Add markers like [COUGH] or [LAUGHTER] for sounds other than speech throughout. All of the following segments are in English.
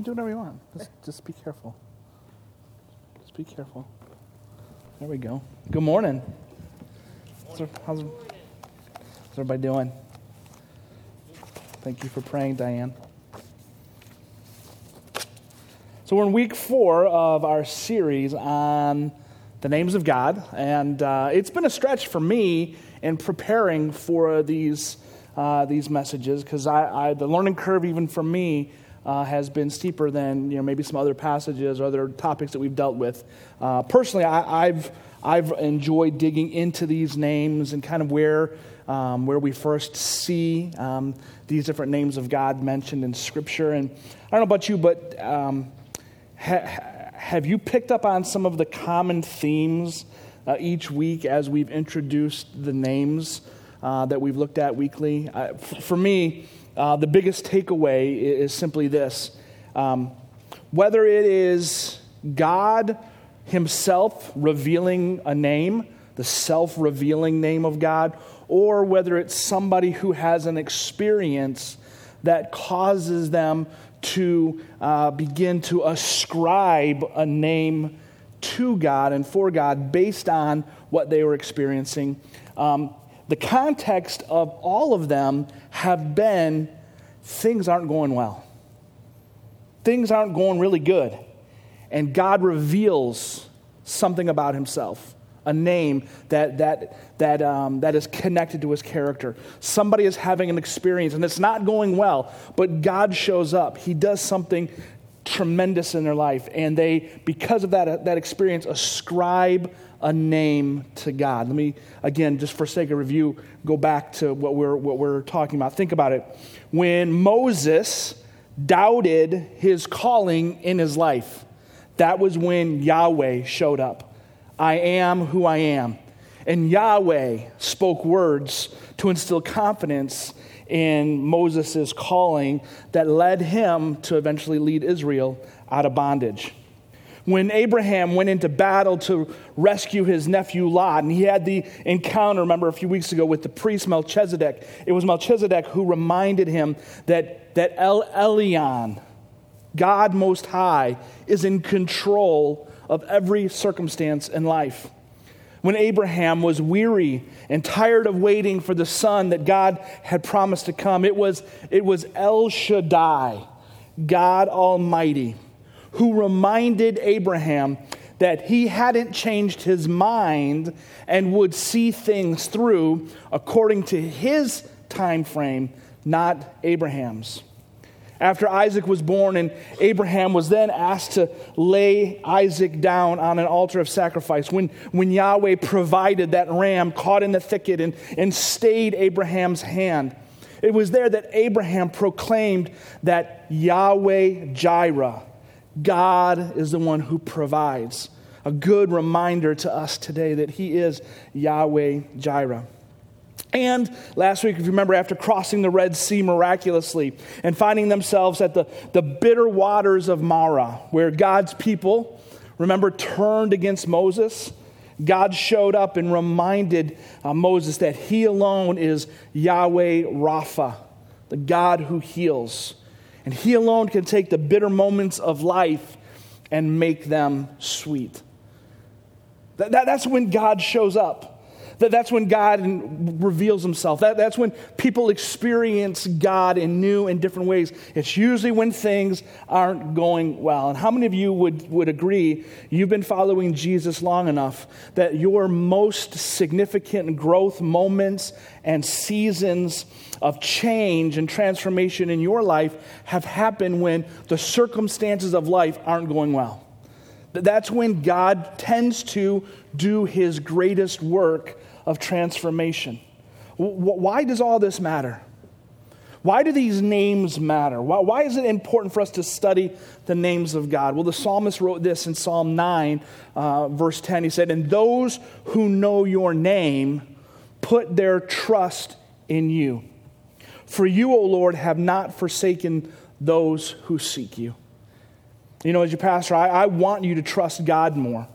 You do whatever you want. Just, just be careful. Just be careful. There we go. Good morning. How's, how's, how's everybody doing? Thank you for praying, Diane. So, we're in week four of our series on the names of God, and uh, it's been a stretch for me in preparing for these, uh, these messages because I, I, the learning curve, even for me, uh, has been steeper than you know, maybe some other passages or other topics that we've dealt with. Uh, personally, I, I've, I've enjoyed digging into these names and kind of where, um, where we first see um, these different names of God mentioned in Scripture. And I don't know about you, but um, ha- have you picked up on some of the common themes uh, each week as we've introduced the names uh, that we've looked at weekly? Uh, for me, uh, the biggest takeaway is simply this um, whether it is God Himself revealing a name, the self revealing name of God, or whether it's somebody who has an experience that causes them to uh, begin to ascribe a name to God and for God based on what they were experiencing. Um, the context of all of them have been things aren't going well. Things aren't going really good. And God reveals something about himself, a name that, that, that, um, that is connected to his character. Somebody is having an experience and it's not going well, but God shows up. He does something tremendous in their life. And they, because of that, uh, that experience, ascribe a name to God. Let me, again, just for sake of review, go back to what we're, what we're talking about. Think about it. When Moses doubted his calling in his life, that was when Yahweh showed up. I am who I am. And Yahweh spoke words to instill confidence in Moses' calling that led him to eventually lead Israel out of bondage when Abraham went into battle to rescue his nephew Lot, and he had the encounter, remember, a few weeks ago with the priest Melchizedek. It was Melchizedek who reminded him that, that El Elyon, God Most High, is in control of every circumstance in life. When Abraham was weary and tired of waiting for the son that God had promised to come, it was, it was El Shaddai, God Almighty who reminded Abraham that he hadn't changed his mind and would see things through according to his time frame, not Abraham's. After Isaac was born, and Abraham was then asked to lay Isaac down on an altar of sacrifice, when, when Yahweh provided that ram caught in the thicket and, and stayed Abraham's hand, it was there that Abraham proclaimed that Yahweh Jireh, God is the one who provides. A good reminder to us today that He is Yahweh Jireh. And last week, if you remember, after crossing the Red Sea miraculously and finding themselves at the, the bitter waters of Marah, where God's people, remember, turned against Moses, God showed up and reminded uh, Moses that he alone is Yahweh Rapha, the God who heals. And He alone can take the bitter moments of life and make them sweet. That, that, that's when God shows up. That, that's when God reveals himself. That, that's when people experience God in new and different ways. It's usually when things aren't going well. And how many of you would, would agree you've been following Jesus long enough that your most significant growth moments and seasons of change and transformation in your life have happened when the circumstances of life aren't going well? That's when God tends to do his greatest work of transformation. Why does all this matter? Why do these names matter? Why, why, is it important for us to study the names of God? Well, the psalmist wrote this in Psalm 9, uh, verse 10. He said, And those who know your name put their trust in you. For you, O Lord, have not forsaken those who seek you. You know, as your pastor, I, I want you to trust God more.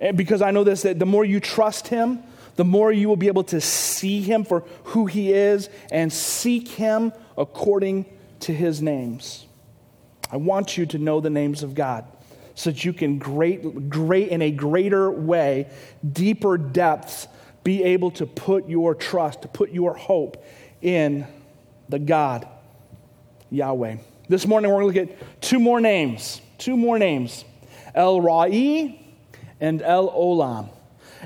And because I know this, that the more you trust Him, the more you will be able to see Him for who He is and seek Him according to His names. I want you to know the names of God so that you can great, great in a greater way, deeper depths, be able to put your trust, to put your hope in the God, Yahweh. This morning we're going to look at two more names, two more names El Ra'i and El Olam.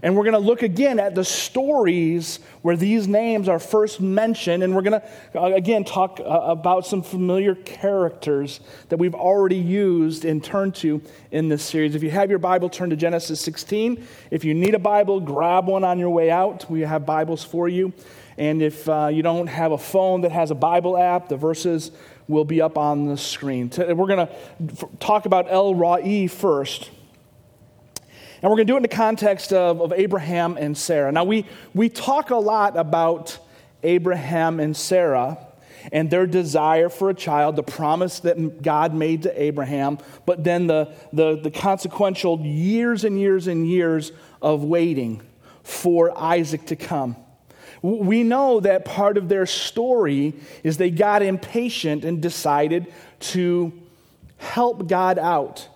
And we're going to look again at the stories where these names are first mentioned. And we're going to, uh, again, talk uh, about some familiar characters that we've already used and turned to in this series. If you have your Bible, turn to Genesis 16. If you need a Bible, grab one on your way out. We have Bibles for you. And if uh, you don't have a phone that has a Bible app, the verses will be up on the screen. We're going to talk about El Ra'i first. And we're going to do it in the context of, of Abraham and Sarah. Now, we, we talk a lot about Abraham and Sarah and their desire for a child, the promise that God made to Abraham, but then the, the, the consequential years and years and years of waiting for Isaac to come. We know that part of their story is they got impatient and decided to help God out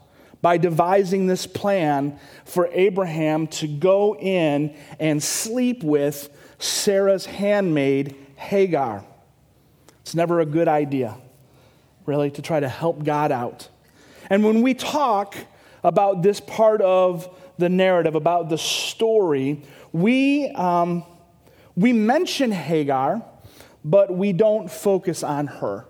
by devising this plan for Abraham to go in and sleep with Sarah's handmaid, Hagar. It's never a good idea, really, to try to help God out. And when we talk about this part of the narrative, about the story, we, um, we mention Hagar, but we don't focus on her.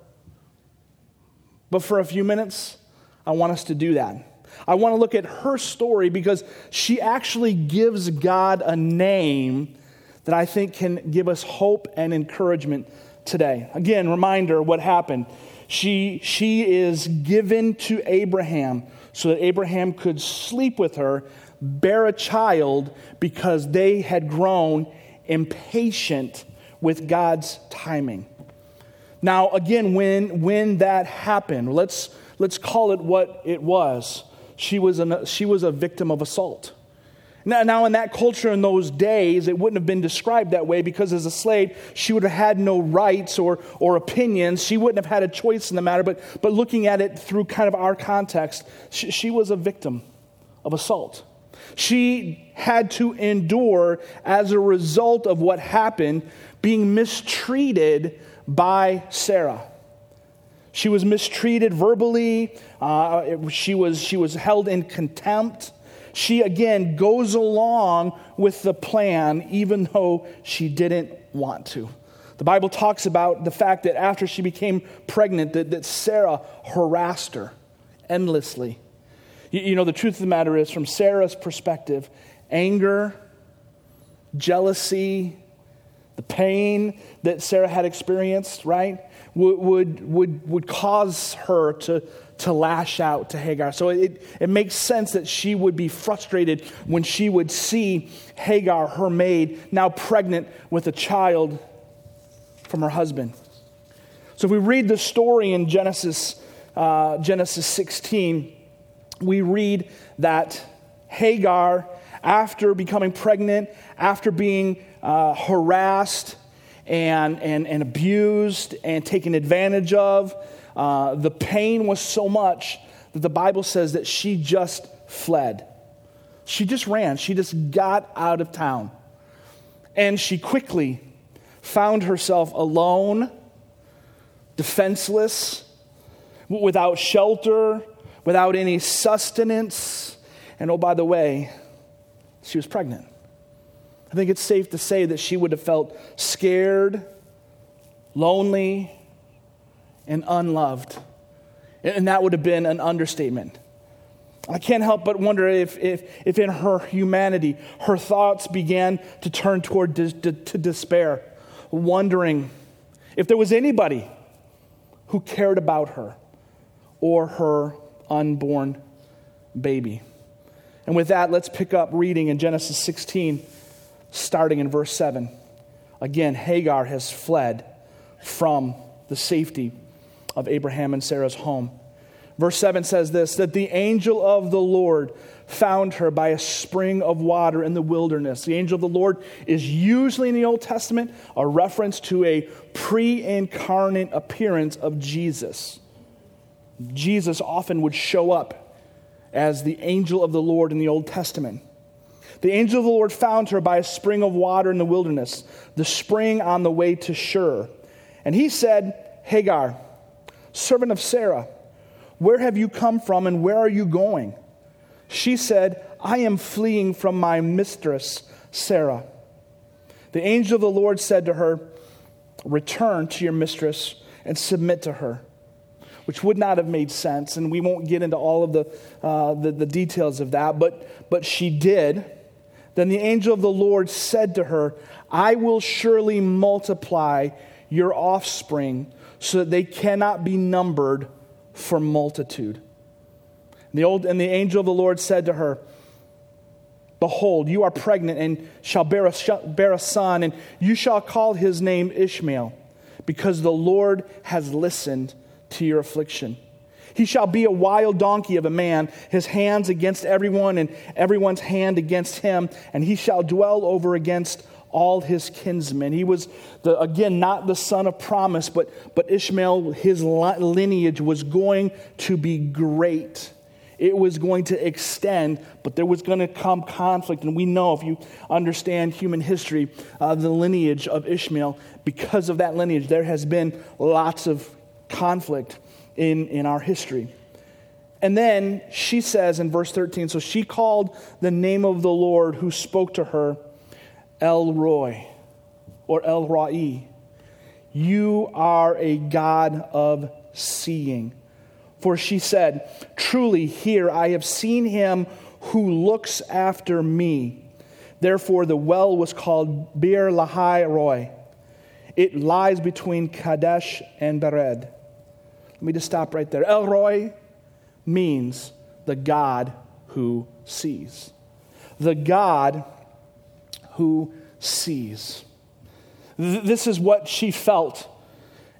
But for a few minutes, I want us to do that. I want to look at her story because she actually gives God a name that I think can give us hope and encouragement today. Again, reminder what happened. She, she is given to Abraham so that Abraham could sleep with her, bear a child, because they had grown impatient with God's timing. Now, again, when, when that happened, let's, let's call it what it was she was, an, she was a victim of assault. Now, now, in that culture in those days, it wouldn't have been described that way because as a slave, she would have had no rights or, or opinions. She wouldn't have had a choice in the matter. But, but looking at it through kind of our context, she, she was a victim of assault. She had to endure, as a result of what happened, being mistreated by Sarah. She was mistreated verbally. Uh, she, was, she was held in contempt. She again goes along with the plan, even though she didn't want to. The Bible talks about the fact that after she became pregnant, that, that Sarah harassed her endlessly. You, you know, the truth of the matter is, from Sarah's perspective, anger, jealousy, the pain that Sarah had experienced, right? would, would, would, would cause her to, to lash out to Hagar. So it, it makes sense that she would be frustrated when she would see Hagar, her maid, now pregnant with a child from her husband. So if we read the story in Genesis, uh, Genesis 16, we read that Hagar, after becoming pregnant, after being uh, harassed, and, and, and abused and taken advantage of. Uh, the pain was so much that the Bible says that she just fled. She just ran. She just got out of town. And she quickly found herself alone, defenseless, without shelter, without any sustenance. And oh, by the way, she was pregnant. I think it's safe to say that she would have felt scared, lonely, and unloved. And that would have been an understatement. I can't help but wonder if, if, if in her humanity, her thoughts began to turn toward dis, to, to despair, wondering if there was anybody who cared about her or her unborn baby. And with that, let's pick up reading in Genesis 16 starting in verse 7. Again, Hagar has fled from the safety of Abraham and Sarah's home. Verse 7 says this that the angel of the Lord found her by a spring of water in the wilderness. The angel of the Lord is usually in the Old Testament a reference to a pre incarnate appearance of Jesus. Jesus often would show up as the angel of the Lord in the Old Testament. The angel of the Lord found her by a spring of water in the wilderness, the spring on the way to Shur. And he said, Hagar, servant of Sarah, where have you come from and where are you going? She said, I am fleeing from my mistress, Sarah. The angel of the Lord said to her, Return to your mistress and submit to her which would not have made sense. And we won't get into all of the, uh, the, the, details of that, but, but she did. Then the angel of the Lord said to her, I will surely multiply your offspring so that they cannot be numbered for multitude. And the, old, and the angel of the Lord said to her, Behold, you are pregnant and shall bear a, bear a son, and you shall call his name Ishmael, because the Lord has listened to your affliction. He shall be a wild donkey of a man, his hands against everyone, and everyone's hand against him, and he shall dwell over against all his kinsmen. He was, the, again, not the son of promise, but, but Ishmael, his lineage was going to be great. It was going to extend, but there was going to come conflict. And we know, if you understand human history, uh, the lineage of Ishmael, because of that lineage, there has been lots of conflict in, in our history. And then she says in verse 13 so she called the name of the Lord who spoke to her El Roi or El Roi. You are a God of seeing. For she said, Truly, here I have seen him who looks after me. Therefore, the well was called Beer Lahai Roi. It lies between Kadesh and Bered. Let me just stop right there. El Roi means the God who sees. The God who sees. This is what she felt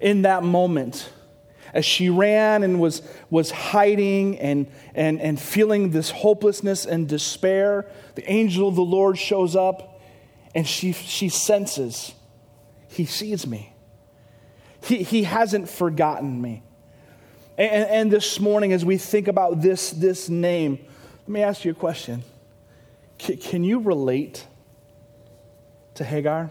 in that moment as she ran and was, was hiding and, and, and feeling this hopelessness and despair. The angel of the Lord shows up and she, she senses, He sees me. He, he hasn't forgotten me. And, and this morning, as we think about this, this name, let me ask you a question. C- can you relate to Hagar?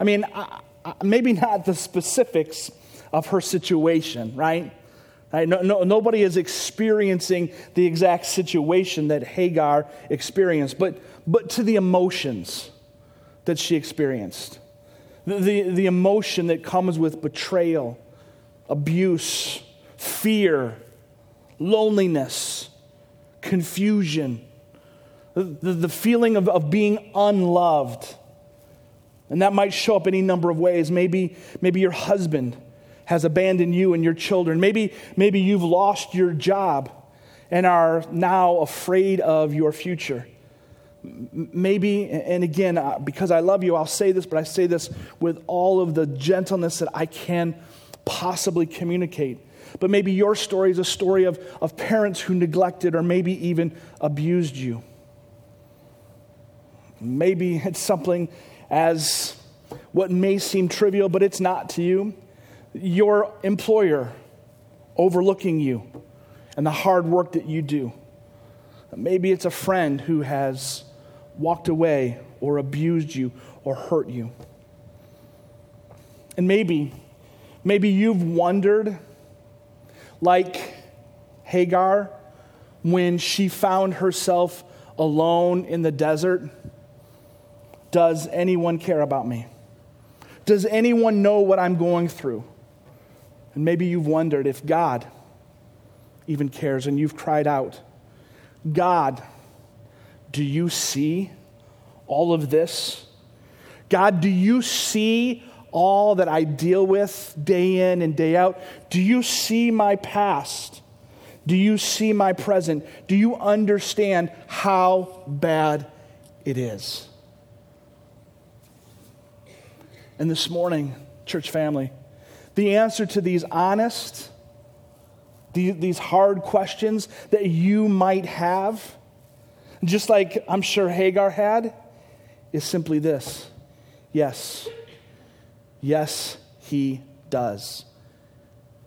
I mean, I, I, maybe not the specifics of her situation, right? right? No, no, nobody is experiencing the exact situation that Hagar experienced, but, but to the emotions that she experienced. The, the, the emotion that comes with betrayal, abuse, fear, loneliness, confusion, the, the feeling of, of being unloved. And that might show up any number of ways. Maybe, maybe your husband has abandoned you and your children. Maybe, maybe you've lost your job and are now afraid of your future. Maybe, and again, uh, because I love you, I'll say this, but I say this with all of the gentleness that I can possibly communicate. But maybe your story is a story of, of parents who neglected or maybe even abused you. Maybe it's something as what may seem trivial, but it's not to you. Your employer overlooking you and the hard work that you do. Maybe it's a friend who has walked away or abused you or hurt you. And maybe, maybe you've wondered like Hagar when she found herself alone in the desert. Does anyone care about me? Does anyone know what I'm going through? And maybe you've wondered if God even cares and you've cried out, God, do you see all of this? God, do you see all that I deal with day in and day out? Do you see my past? Do you see my present? Do you understand how bad it is? And this morning, church family, the answer to these honest, these hard questions that you might have, just like I'm sure Hagar had, is simply this yes. Yes, he does.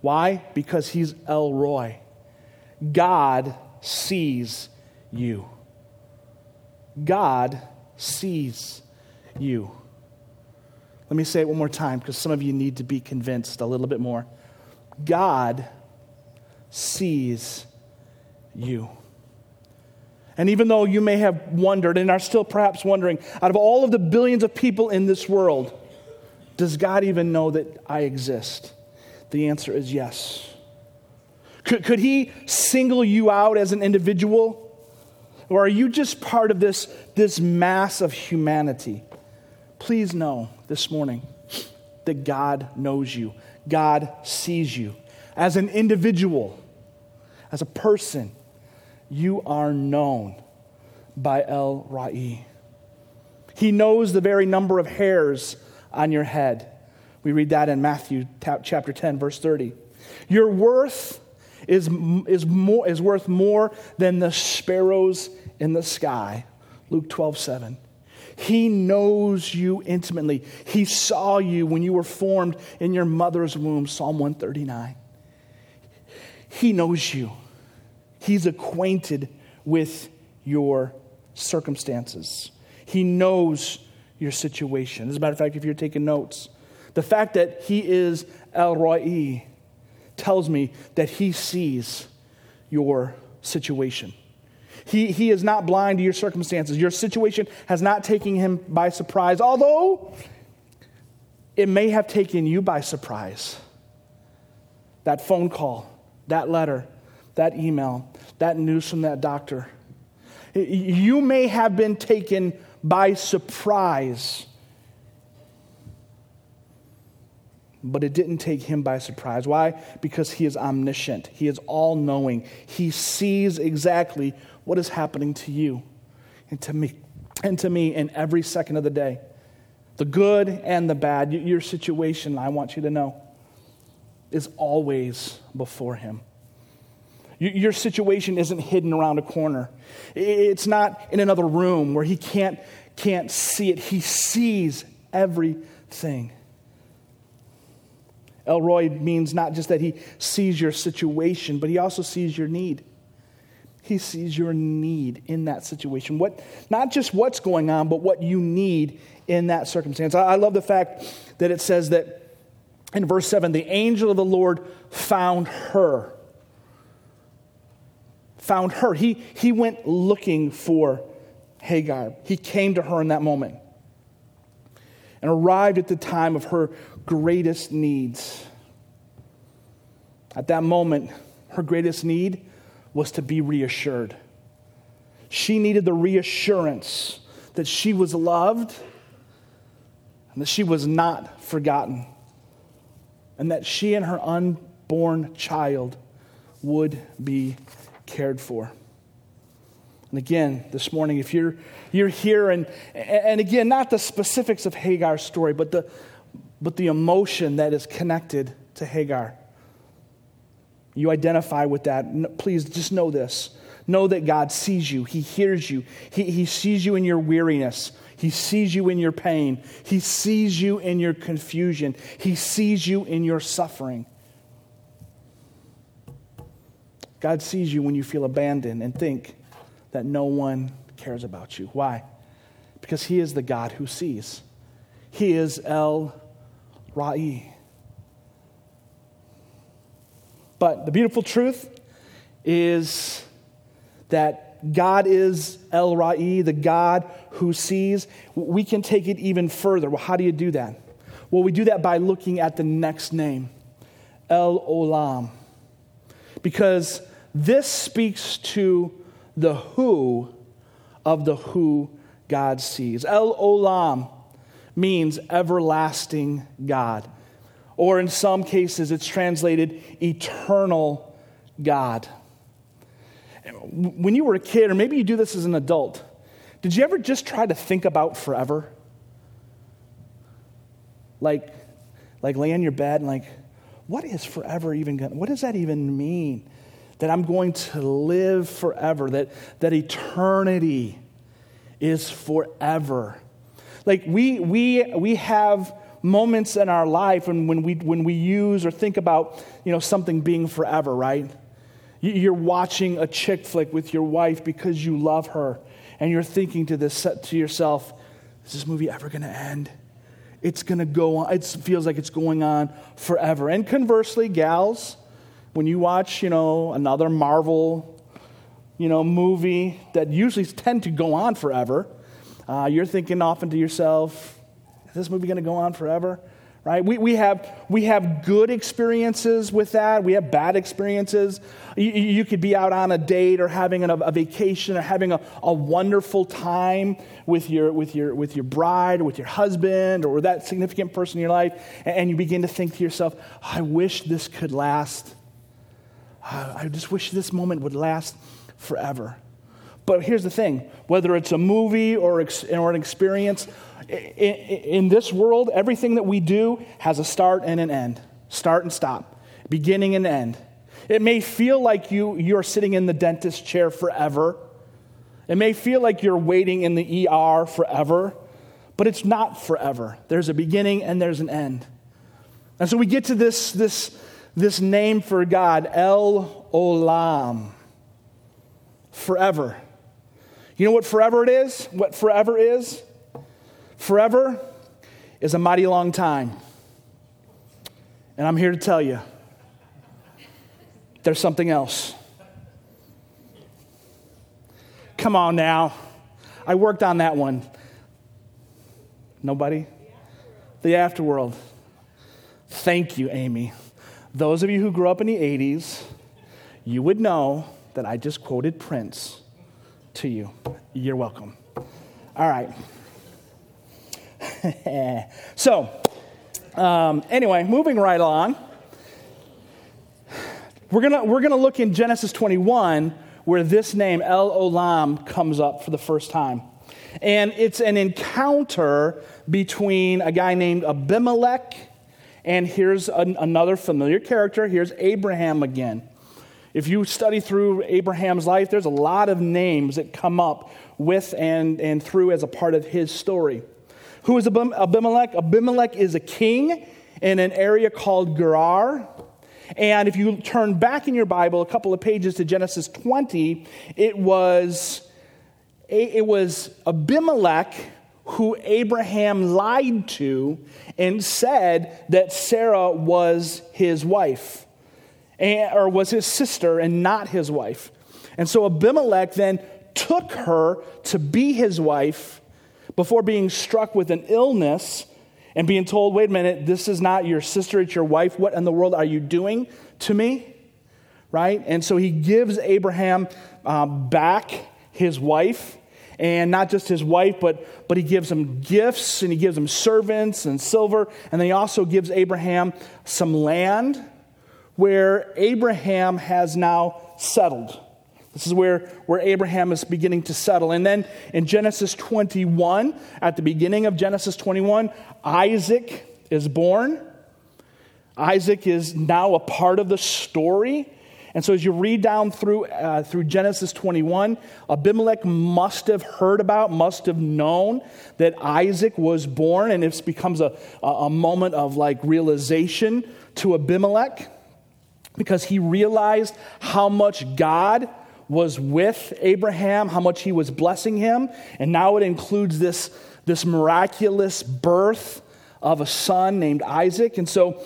Why? Because he's El Roi. God sees you. God sees you. Let me say it one more time because some of you need to be convinced a little bit more. God sees you. And even though you may have wondered and are still perhaps wondering, out of all of the billions of people in this world, does God even know that I exist? The answer is yes. Could, could He single you out as an individual? Or are you just part of this, this mass of humanity? Please know this morning that God knows you, God sees you. As an individual, as a person, you are known by El Roi. He knows the very number of hairs on your head. We read that in Matthew chapter 10, verse 30. Your worth is, is, more, is worth more than the sparrows in the sky. Luke 12, 7. He knows you intimately. He saw you when you were formed in your mother's womb. Psalm 139. He knows you. He's acquainted with your circumstances. He knows your situation. As a matter of fact, if you're taking notes, the fact that he is El Roi tells me that he sees your situation. He, he is not blind to your circumstances. Your situation has not taken him by surprise, although it may have taken you by surprise. That phone call, that letter, that email, that news from that doctor. You may have been taken by surprise, but it didn't take him by surprise. Why? Because he is omniscient, he is all knowing, he sees exactly what is happening to you and to me and to me in every second of the day. The good and the bad, your situation, I want you to know, is always before him. Your situation isn't hidden around a corner. It's not in another room where he can't, can't see it. He sees everything. El Roi means not just that he sees your situation, but he also sees your need. He sees your need in that situation. What, not just what's going on, but what you need in that circumstance. I, I love the fact that it says that in verse 7 the angel of the Lord found her found her. He, he went looking for Hagar. He came to her in that moment and arrived at the time of her greatest needs. At that moment, her greatest need was to be reassured. She needed the reassurance that she was loved and that she was not forgotten, and that she and her unborn child would be cared for. And again, this morning, if you're, you're here, and, and again, not the specifics of Hagar's story, but the, but the emotion that is connected to Hagar. You identify with that. Please just know this. Know that God sees you, He hears you, He, he sees you in your weariness, He sees you in your pain, He sees you in your confusion, He sees you in your suffering. God sees you when you feel abandoned and think that no one cares about you. Why? Because He is the God who sees. He is El Roi. But the beautiful truth is that God is El Roi, the God who sees. We can take it even further. Well, how do you do that? Well, we do that by looking at the next name, El Olam. Because this speaks to the who of the who God sees. El Olam means everlasting God. Or in some cases, it's translated eternal God. When you were a kid, or maybe you do this as an adult, did you ever just try to think about forever? Like, like lay in your bed and like, what is forever even going what does that even mean? that I'm going to live forever, that, that eternity is forever. Like we, we, we have moments in our life when, when, we, when we use or think about you know, something being forever, right? You're watching a chick flick with your wife because you love her, and you're thinking to, this, to yourself, is this movie ever going to end? It's going to go on. It feels like it's going on forever. And conversely, gals, when you watch, you know, another Marvel, you know, movie that usually tend to go on forever, uh, you're thinking often to yourself, is this movie going to go on forever? Right? We, we, have, we have good experiences with that. We have bad experiences. You, you could be out on a date or having a, a vacation or having a, a wonderful time with your, with, your, with your bride or with your husband or that significant person in your life, and, and you begin to think to yourself, I wish this could last. I just wish this moment would last forever. But here's the thing whether it's a movie or, or an experience, in this world, everything that we do has a start and an end. Start and stop, beginning and end. It may feel like you, you're sitting in the dentist chair forever. It may feel like you're waiting in the ER forever, but it's not forever. There's a beginning and there's an end. And so we get to this, this, this name for God, El Olam, forever. You know what forever it is? What forever is? Forever is a mighty long time. And I'm here to tell you there's something else. Come on now. I worked on that one. Nobody? The afterworld. Thank you, Amy. Those of you who grew up in the 80s, you would know that I just quoted Prince to you. You're welcome. All right. [LAUGHS] so, um, anyway, moving right along. We're going we're gonna look in Genesis 21 where this name, El Olam, comes up for the first time. And it's an encounter between a guy named Abimelech, and here's an, another familiar character. Here's Abraham again. If you study through Abraham's life, there's a lot of names that come up with and, and through as a part of his story. Who is Abimelech? Abimelech is a king in an area called Gerar. And if you turn back in your Bible a couple of pages to Genesis 20, it was, it was Abimelech who Abraham lied to and said that Sarah was his wife, or was his sister and not his wife. And so Abimelech then took her to be his wife before being struck with an illness and being told, wait a minute, this is not your sister, it's your wife. What in the world are you doing to me? Right? And so he gives Abraham um, back his wife. And not just his wife, but, but he gives him gifts and he gives him servants and silver. And then he also gives Abraham some land where Abraham has now settled. This is where, where Abraham is beginning to settle. And then in Genesis 21, at the beginning of Genesis 21, Isaac is born. Isaac is now a part of the story. And so, as you read down through, uh, through Genesis 21, Abimelech must have heard about, must have known that Isaac was born, and it becomes a, a moment of like realization to Abimelech because he realized how much God was with Abraham, how much he was blessing him. And now it includes this, this miraculous birth of a son named Isaac. And so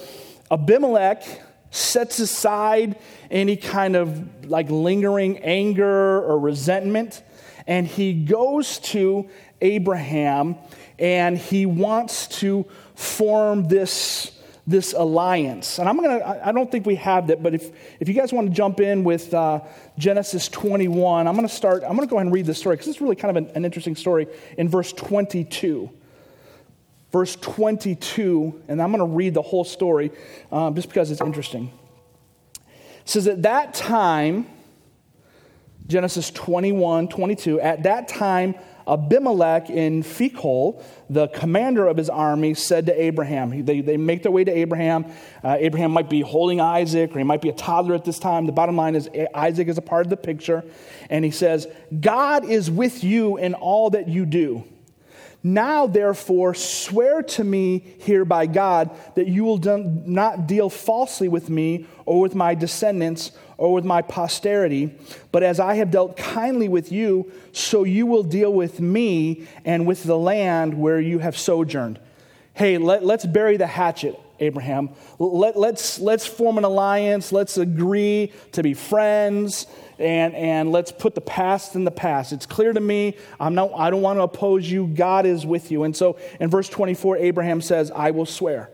Abimelech sets aside any kind of like lingering anger or resentment, and he goes to Abraham and he wants to form this this alliance. And I'm going to, I don't think we have that, but if, if you guys want to jump in with uh, Genesis 21, I'm going to start, I'm going to go ahead and read this story because it's really kind of an, an interesting story in verse 22 verse 22, and I'm going to read the whole story um, just because it's interesting. It says, At that time, Genesis 21, 22, at that time, Abimelech in Phicol, the commander of his army, said to Abraham, they, they make their way to Abraham. Uh, Abraham might be holding Isaac, or he might be a toddler at this time. The bottom line is Isaac is a part of the picture. And he says, God is with you in all that you do. Now, therefore, swear to me here by God that you will not deal falsely with me or with my descendants or with my posterity, but as I have dealt kindly with you, so you will deal with me and with the land where you have sojourned. Hey, let, us bury the hatchet, Abraham. Let, let's, let's form an alliance. Let's agree to be friends and, and let's put the past in the past. It's clear to me. I'm not, I don't want to oppose you. God is with you. And so in verse 24, Abraham says, I will swear.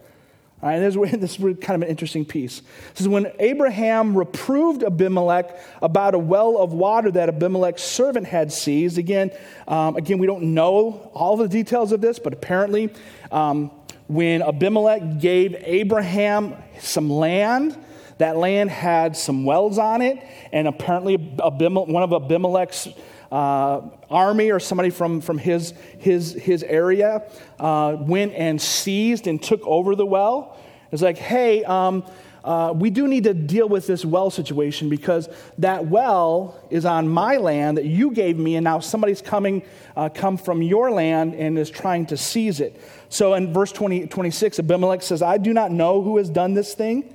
All right, this, is, [LAUGHS] kind of an interesting piece. This is when Abraham reproved Abimelech about a well of water that Abimelech's servant had seized. Again, um, again, we don't know all the details of this, but apparently, um, when Abimelech gave Abraham some land, that land had some wells on it, and apparently one of Abimelech's uh, army or somebody from, from his, his, his area uh, went and seized and took over the well. It's like, hey, um, uh, we do need to deal with this well situation because that well is on my land that you gave me, and now somebody's coming, uh, come from your land and is trying to seize it. So in verse 20, 26, Abimelech says, I do not know who has done this thing.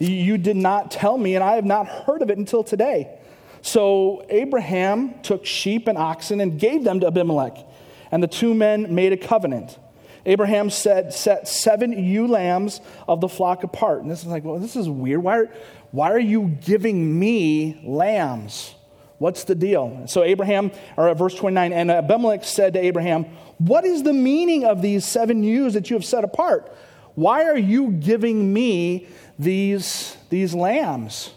You did not tell me, and I have not heard of it until today. So Abraham took sheep and oxen and gave them to Abimelech, and the two men made a covenant. Abraham said, set seven ewe lambs of the flock apart. And this is like, well, this is weird. Why are, why are you giving me lambs? What's the deal? So Abraham, or verse 29, and Abimelech said to Abraham, What is the meaning of these seven ewes that you have set apart? Why are you giving me these, these lambs?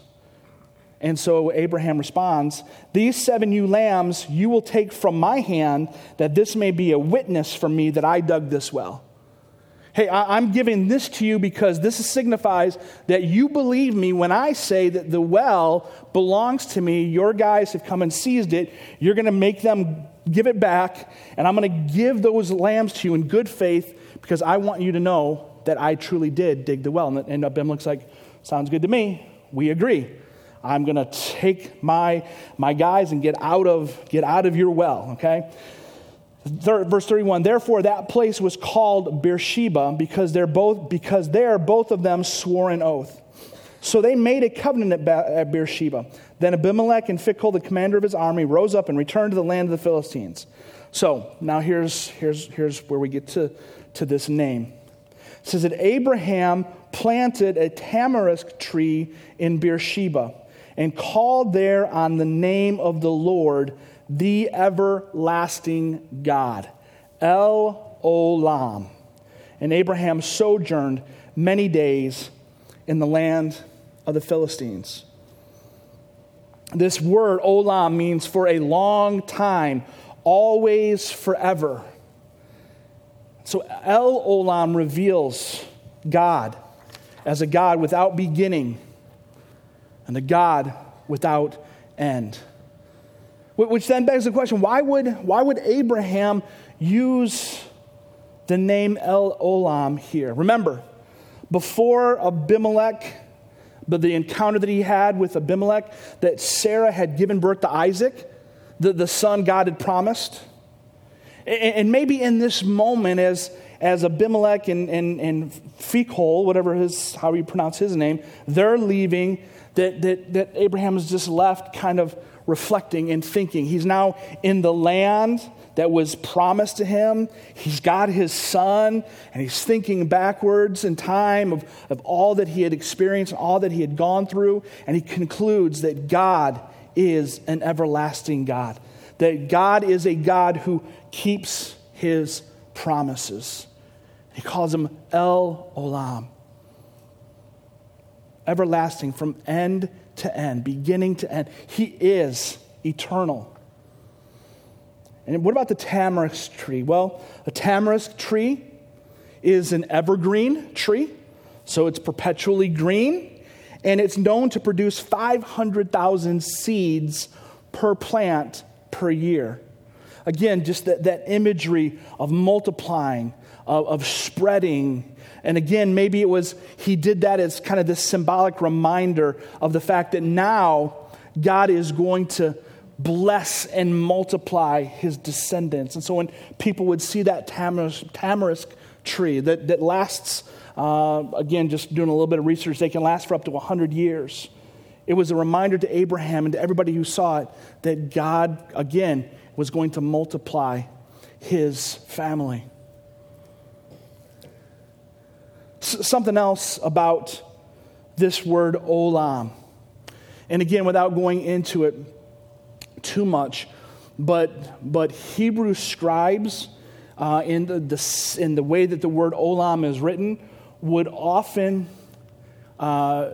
And so Abraham responds, These seven ewe lambs you will take from my hand, that this may be a witness for me that I dug this well. Hey, I'm giving this to you because this signifies that you believe me when I say that the well belongs to me. Your guys have come and seized it. You're going to make them give it back, and I'm going to give those lambs to you in good faith because I want you to know that I truly did dig the well. And Abimelech's like, sounds good to me. We agree. I'm going to take my, my guys and get out of, get out of your well, okay? Third, verse 31 therefore that place was called beersheba because they're both because there both of them swore an oath. So they made a covenant at beersheba. Then abimelech and phicol the commander of his army rose up and returned to the land of the philistines. So now here's here's here's where we get to to this name. It says that Abraham planted a tamarisk tree in Beersheba and called there on the name of the Lord, the everlasting God, El Olam. And Abraham sojourned many days in the land of the Philistines. This word, Olam, means for a long time, always, forever. So El Olam reveals God as a God without beginning and a God without end. Which then begs the question why would, why would Abraham use the name El Olam here? Remember, before Abimelech, but the encounter that he had with Abimelech, that Sarah had given birth to Isaac, the, the son God had promised. And maybe in this moment, as, as Abimelech and, and, and Phicol, whatever his, how you pronounce his name, they're leaving, that, that, that Abraham has just left kind of reflecting and thinking. He's now in the land that was promised to him. He's got his son, and he's thinking backwards in time of, of all that he had experienced, all that he had gone through, and he concludes that God is an everlasting God that God is a God who keeps his promises. He calls him El Olam. Everlasting from end to end, beginning to end. He is eternal. And what about the tamarisk tree? Well, a tamarisk tree is an evergreen tree, so it's perpetually green, and it's known to produce 500,000 seeds per plant per year. Again, just that, that imagery of multiplying, of, of spreading. And again, maybe it was, he did that as kind of this symbolic reminder of the fact that now God is going to bless and multiply his descendants. And so when people would see that tamarisk, tamarisk tree that, that lasts, uh, again, just doing a little bit of research, they can last for up to 100 years. It was a reminder to Abraham and to everybody who saw it that God, again, was going to multiply his family. Something else about this word olam. And again, without going into it too much, but, but Hebrew scribes, uh, in, the, the, in the way that the word olam is written, would often uh,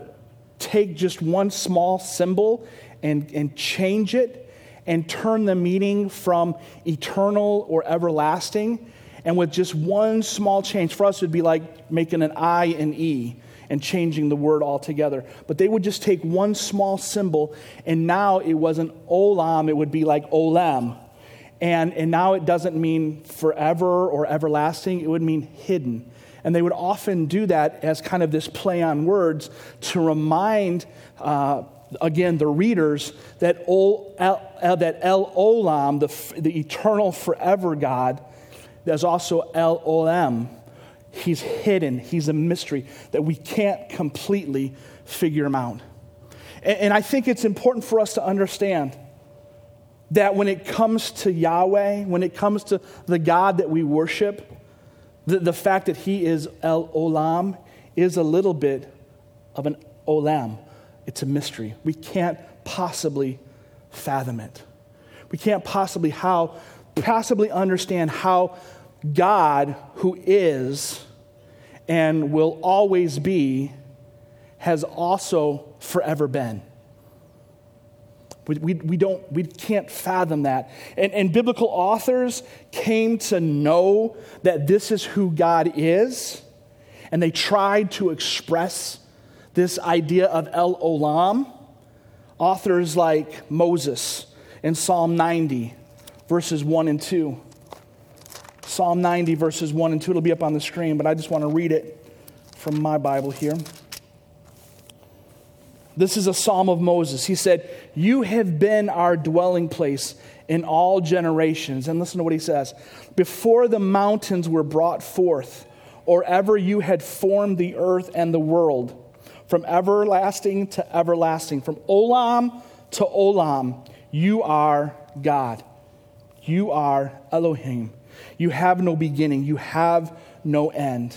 take just one small symbol and, and change it and turn the meaning from eternal or everlasting. And with just one small change, for us, it would be like making an I and E and changing the word altogether. But they would just take one small symbol, and now it wasn't olam, it would be like olam. And, and now it doesn't mean forever or everlasting, it would mean hidden. And they would often do that as kind of this play on words to remind, uh, again, the readers that, ol, el, that El Olam, the, the eternal forever God, there's also El Olam, He's hidden, He's a mystery that we can't completely figure Him out. And, and I think it's important for us to understand that when it comes to Yahweh, when it comes to the God that we worship, the, the fact that He is El Olam is a little bit of an Olam. It's a mystery. We can't possibly fathom it. We can't possibly how possibly understand how God, who is and will always be, has also forever been. We, we, we, don't, we can't fathom that. And, and biblical authors came to know that this is who God is, and they tried to express this idea of El Olam. Authors like Moses in Psalm 90, verses 1 and 2. Psalm 90, verses 1 and 2. It'll be up on the screen, but I just want to read it from my Bible here. This is a psalm of Moses. He said, You have been our dwelling place in all generations. And listen to what he says Before the mountains were brought forth, or ever you had formed the earth and the world, from everlasting to everlasting, from Olam to Olam, you are God. You are Elohim. You have no beginning, you have no end.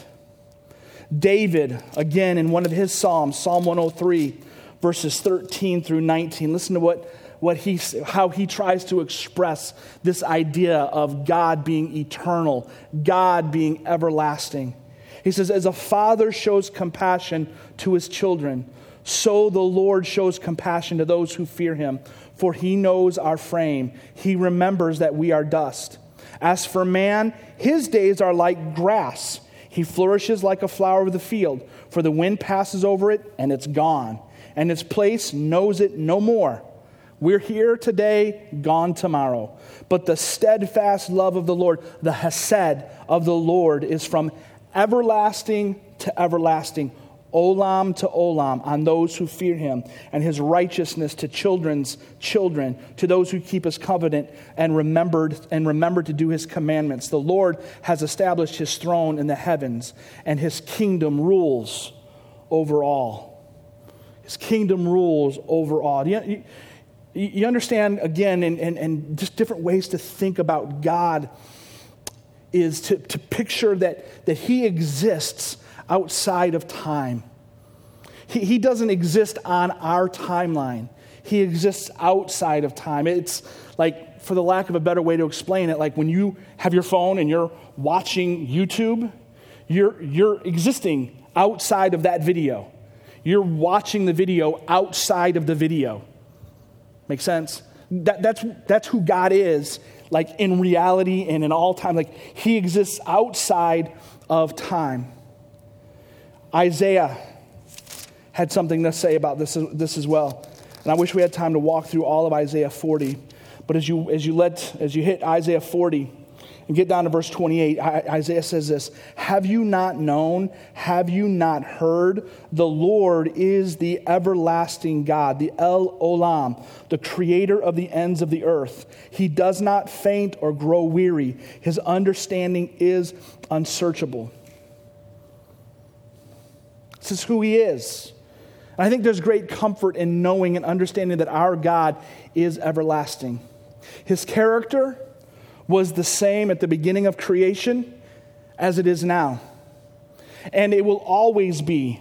David, again, in one of his Psalms, Psalm 103, verses 13 through 19, listen to what, what he, how he tries to express this idea of God being eternal, God being everlasting. He says, As a father shows compassion to his children, so the Lord shows compassion to those who fear him, for he knows our frame. He remembers that we are dust. As for man, his days are like grass. He flourishes like a flower of the field, for the wind passes over it and it's gone, and its place knows it no more. We're here today, gone tomorrow. But the steadfast love of the Lord, the hesed of the Lord, is from everlasting to everlasting olam to olam, on those who fear him, and his righteousness to children's children, to those who keep his covenant and remembered and remember to do his commandments. The Lord has established his throne in the heavens, and his kingdom rules over all. His kingdom rules over all. You, you, you understand, again, and, and, and just different ways to think about God is to, to picture that, that he exists outside of time. He, he doesn't exist on our timeline, He exists outside of time. It's like, for the lack of a better way to explain it, like when you have your phone and you're watching YouTube, you're, you're existing outside of that video. You're watching the video outside of the video. Make sense? That, that's, that's who God is, like in reality and in all time. Like He exists outside of time. Isaiah had something to say about this, this as well. And I wish we had time to walk through all of Isaiah 40. But as you, as you, let, as you hit Isaiah 40, and get down to verse 28, Isaiah says this Have you not known? Have you not heard? The Lord is the everlasting God, the El Olam, the creator of the ends of the earth. He does not faint or grow weary, his understanding is unsearchable. This is who he is. And I think there's great comfort in knowing and understanding that our God is everlasting. His character was the same at the beginning of creation as it is now. And it will always be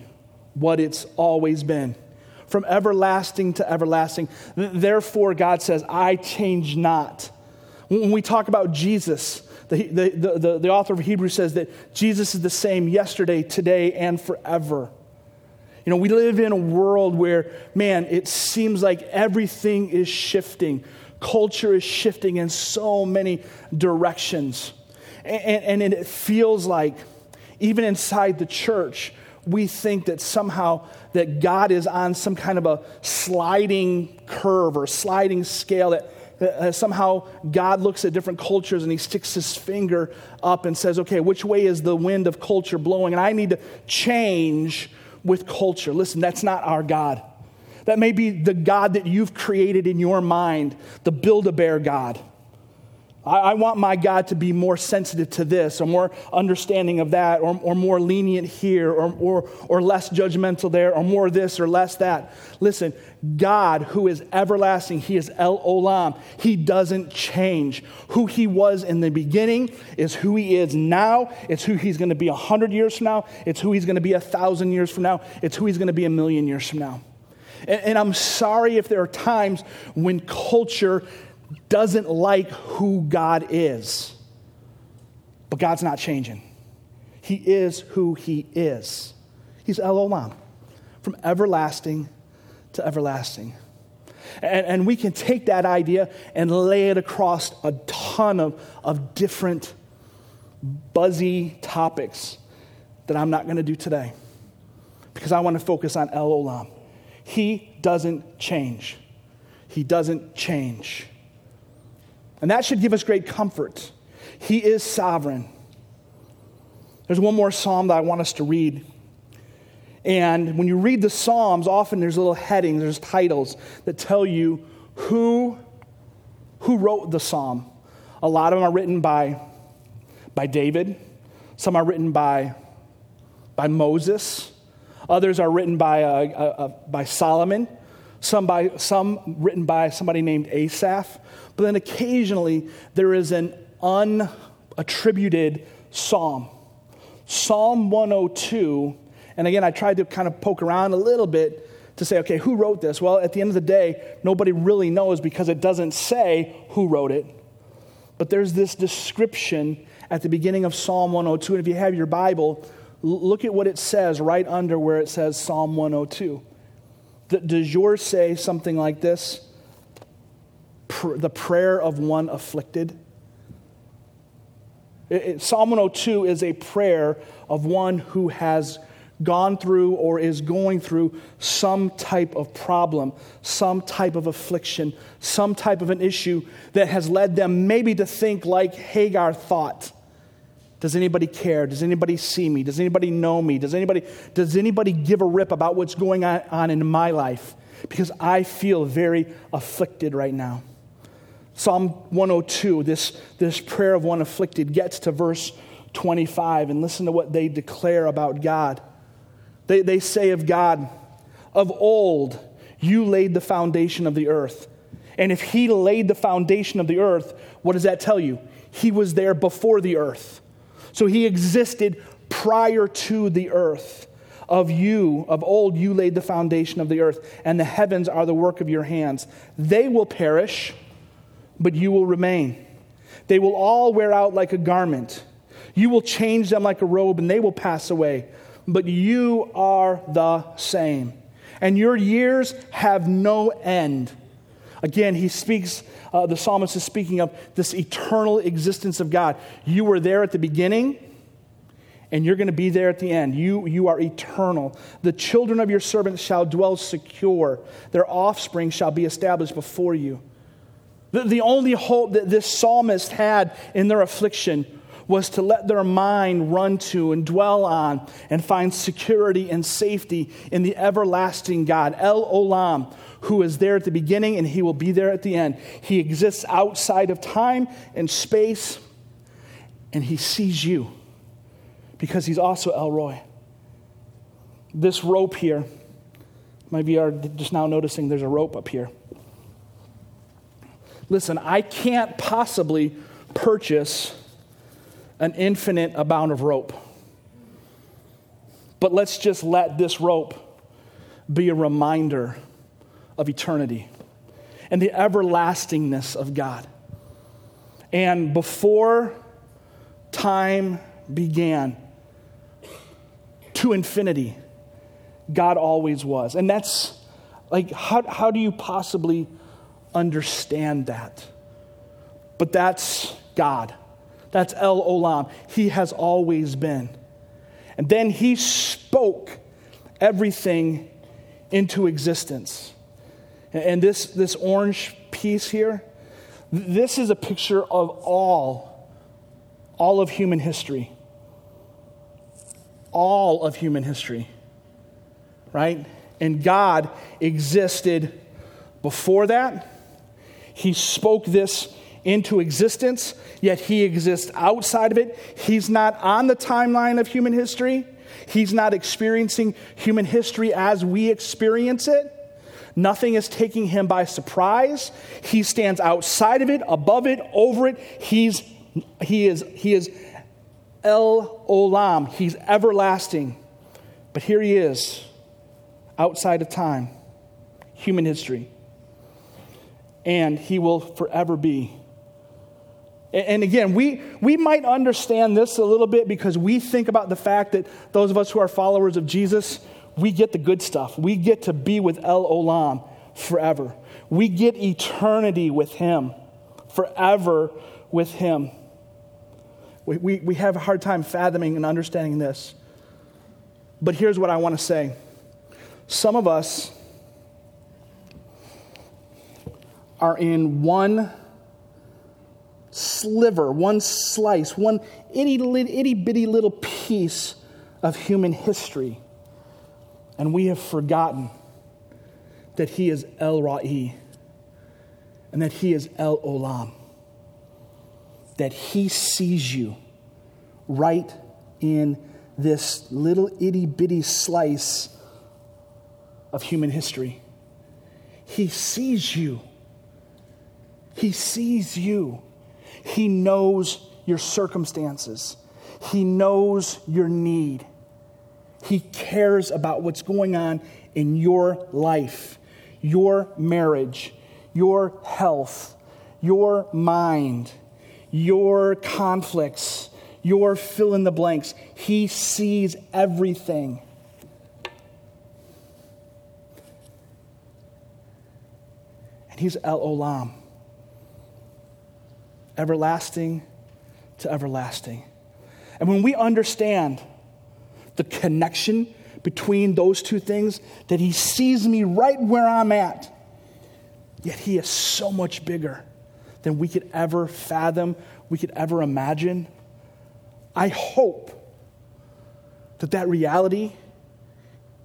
what it's always been from everlasting to everlasting. Therefore, God says, I change not. When we talk about Jesus, the, the, the, the, author of Hebrews says that Jesus is the same yesterday, today, and forever. You know, we live in a world where, man, it seems like everything is shifting culture is shifting in so many directions. And, and, it feels like, even inside the church, we think that somehow that God is on some kind of a sliding curve or sliding scale that uh, somehow God looks at different cultures and he sticks his finger up and says, okay, which way is the wind of culture blowing? And I need to change with culture. Listen, that's not our God. That may be the God that you've created in your mind, the Build a Bear God. I, I, want my God to be more sensitive to this, or more understanding of that, or, or more lenient here, or, or, or less judgmental there, or more this or less that. Listen, God, who is everlasting, He is El Olam. He doesn't change. Who He was in the beginning is who He is now. It's who He's going to be a hundred years from now. It's who He's going to be a thousand years from now. It's who He's going to be a million years from now. And, and I'm sorry if there are times when culture doesn't like who God is. But God's not changing. He is who He is. He's El Olam, from everlasting to everlasting. And, and, we can take that idea and lay it across a ton of, of different buzzy topics that I'm not going to do today because I want to focus on El Olam. He doesn't change. He doesn't change. And that should give us great comfort. He is sovereign. There's one more psalm that I want us to read. And when you read the Psalms, often there's little headings, there's titles that tell you who, who wrote the psalm. A lot of them are written by, by David, some are written by, by Moses, Others are written by, uh, uh, uh, by Solomon, some, by, some written by somebody named Asaph. But then occasionally there is an unattributed psalm. Psalm 102, and again, I tried to kind of poke around a little bit to say, okay, who wrote this? Well, at the end of the day, nobody really knows because it doesn't say who wrote it. But there's this description at the beginning of Psalm 102. And if you have your Bible, Look at what it says right under where it says Psalm 102. Does yours say something like this? The prayer of one afflicted? It, it, Psalm 102 is a prayer of one who has gone through or is going through some type of problem, some type of affliction, some type of an issue that has led them maybe to think like Hagar thought does anybody care? Does anybody see me? Does anybody know me? Does anybody, does anybody give a rip about what's going on in my life? Because I feel very afflicted right now. Psalm 102, this, this prayer of one afflicted, gets to verse 25, and listen to what they declare about God. They, they say of God, Of old, you laid the foundation of the earth. And if he laid the foundation of the earth, what does that tell you? He was there before the earth. So he existed prior to the earth. Of you, of old, you laid the foundation of the earth, and the heavens are the work of your hands. They will perish, but you will remain. They will all wear out like a garment. You will change them like a robe, and they will pass away. But you are the same, and your years have no end. Again, he speaks uh, the psalmist is speaking of this eternal existence of God. You were there at the beginning, and you're going to be there at the end. You, you are eternal. The children of your servants shall dwell secure, their offspring shall be established before you. The, the only hope that this psalmist had in their affliction was to let their mind run to and dwell on and find security and safety in the everlasting God, El Olam, who is there at the beginning and he will be there at the end. He exists outside of time and space, and he sees you because he's also El Roi. This rope here, maybe you are just now noticing there's a rope up here. Listen, I can't possibly purchase an infinite amount of rope. But let's just let this rope be a reminder of eternity and the everlastingness of God. And before time began, to infinity, God always was. And that's like, how, how do you possibly understand that? But that's God. That's El Olam. He has always been. And then he spoke everything into existence. And this, this orange piece here, this is a picture of all, all of human history. All of human history. Right? And God existed before that. He spoke this into existence, yet he exists outside of it. He's not on the timeline of human history. He's not experiencing human history as we experience it. Nothing is taking him by surprise. He stands outside of it, above it, over it. He's, he, is, he is El Olam. He's everlasting. But here he is, outside of time, human history. And he will forever be and again, we, we might understand this a little bit because we think about the fact that those of us who are followers of Jesus, we get the good stuff. We get to be with El Olam forever. We get eternity with Him, forever with Him. We, we, we have a hard time fathoming and understanding this. But here's what I want to say some of us are in one sliver, one slice, one itty, itty bitty little piece of human history. And we have forgotten that He is El Roi and that He is El Olam. That He sees you right in this little itty bitty slice of human history. He sees you. He sees you. He knows your circumstances, He knows your need. He cares about what's going on in your life, your marriage, your health, your mind, your conflicts, your fill in the blanks. He sees everything. And He's El Olam everlasting to everlasting. And when we understand the connection between those two things, that He sees me right where I'm at, yet He is so much bigger than we could ever fathom, we could ever imagine. I hope that that reality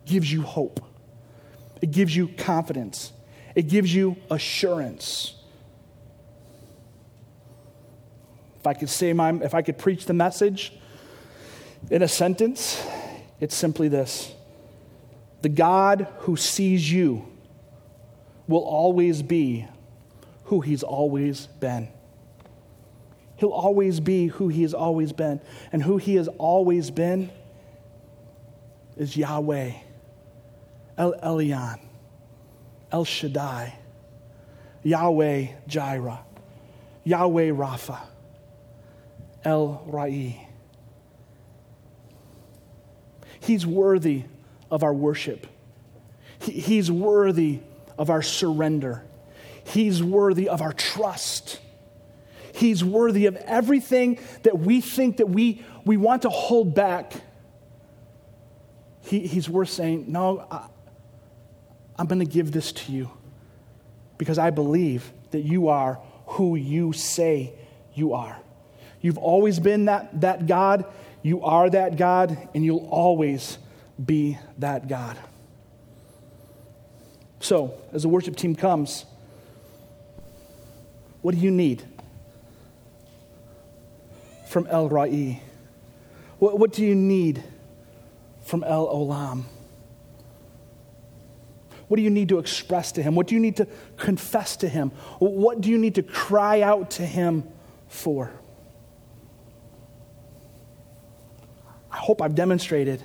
gives you hope. It gives you confidence. It gives you assurance. If I could say my, if I could preach the message in a sentence, it's simply this The God who sees you will always be who he's always been. He'll always be who he has always been. And who he has always been is Yahweh, El Elyon, El Shaddai, Yahweh Jireh, Yahweh Rapha. El Roi. He's worthy of our worship. he's worthy of our surrender. He's worthy of our trust. He's worthy of everything that we think that we, we want to hold back. He, he's worth saying, No, I, I'm going to give this to you because I believe that you are who you say you are. You've always been that, that God, you are that God, and you'll always be that God. So, as the worship team comes, what do you need from El Roi? What, what do you need from El Olam? What do you need to express to him? What do you need to confess to him? What do you need to cry out to him for? Hope I've demonstrated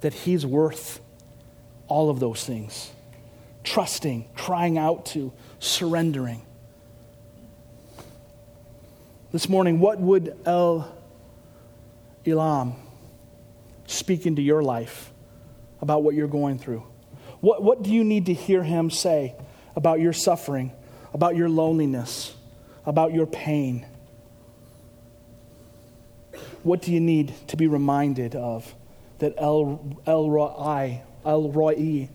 that he's worth all of those things trusting, crying out to, surrendering. This morning, what would El Olam speak into your life about what you're going through? What, what do you need to hear him say about your suffering, about your loneliness, about your pain? What do you need to be reminded of that El, El Roi, El Roi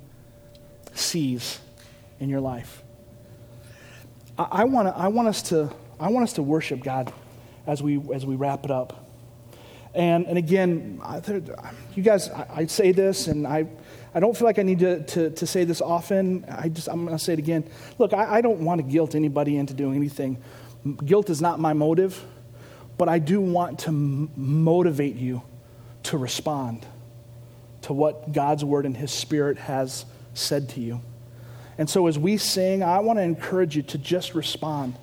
sees in your life? I, wanna, I, want us to, I want us to worship God as we, as we wrap it up. And, and again, I, you guys, I, I say this, and I, I don't feel like I need to, to, to say this often. I just, I'm going to say it again. Look, I, I don't want to guilt anybody into doing anything. Guilt is not my motive, but I do want to m- motivate you to respond to what God's word and his spirit has said to you. And so as we sing, I want to encourage you to just respond.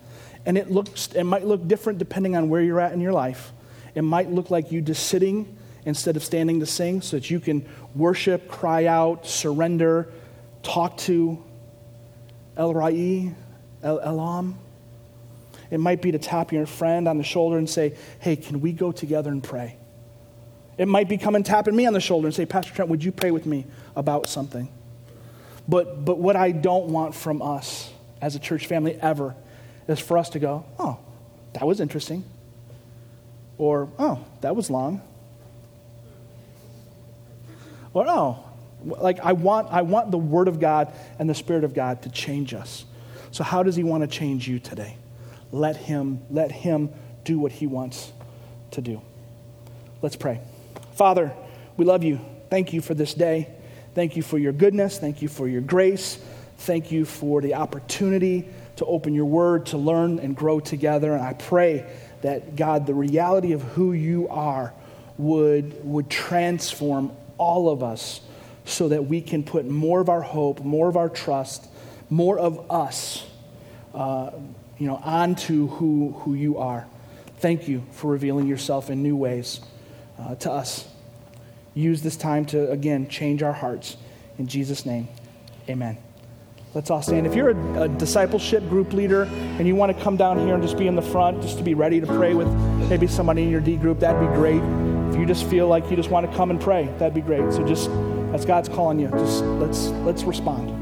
And it looks it might look different depending on where you're at in your life. It might look like you just sitting instead of standing to sing so that you can worship, cry out, surrender, talk to El Roi, El Olam. It might be to tap your friend on the shoulder and say, Hey, can we go together and pray? It might be coming tapping me on the shoulder and say, Pastor Trent, would you pray with me about something? But, but what I don't want from us as a church family ever is for us to go, Oh, that was interesting. Or, Oh, that was long. Or, Oh, like I want, I want the Word of God and the Spirit of God to change us. So, how does He want to change you today? Let Him, let Him do what He wants to do. Let's pray. Father, we love you. Thank you for this day. Thank you for your goodness. Thank you for your grace. Thank you for the opportunity to open your word, to learn and grow together. And I pray that, God, the reality of who you are would, would transform all of us so that we can put more of our hope, more of our trust, more of us, uh, you know, onto who, who you are. Thank you for revealing yourself in new ways uh, to us. Use this time to, again, change our hearts. In Jesus' name, amen. Let's all stand. If you're a, a, discipleship group leader and you want to come down here and just be in the front, just to be ready to pray with maybe somebody in your D group, that'd be great. If you just feel like you just want to come and pray, that'd be great. So just as God's calling you, just let's let's respond.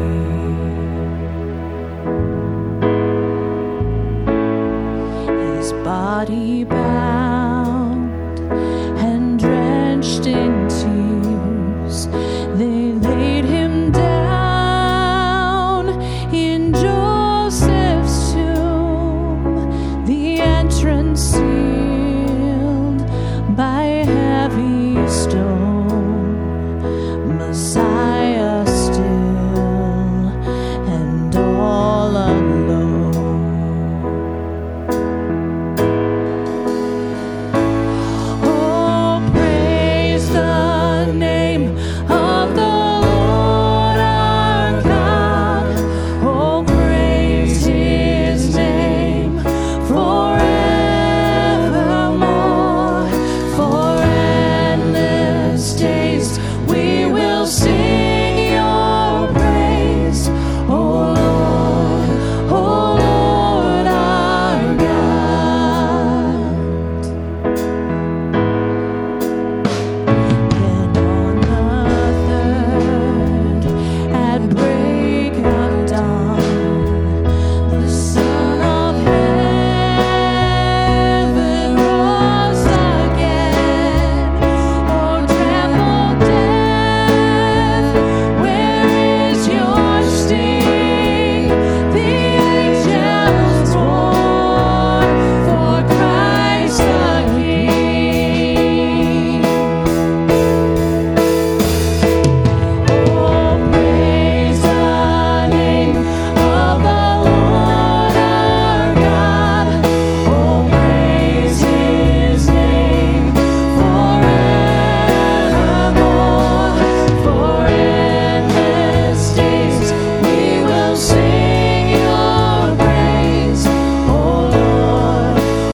Body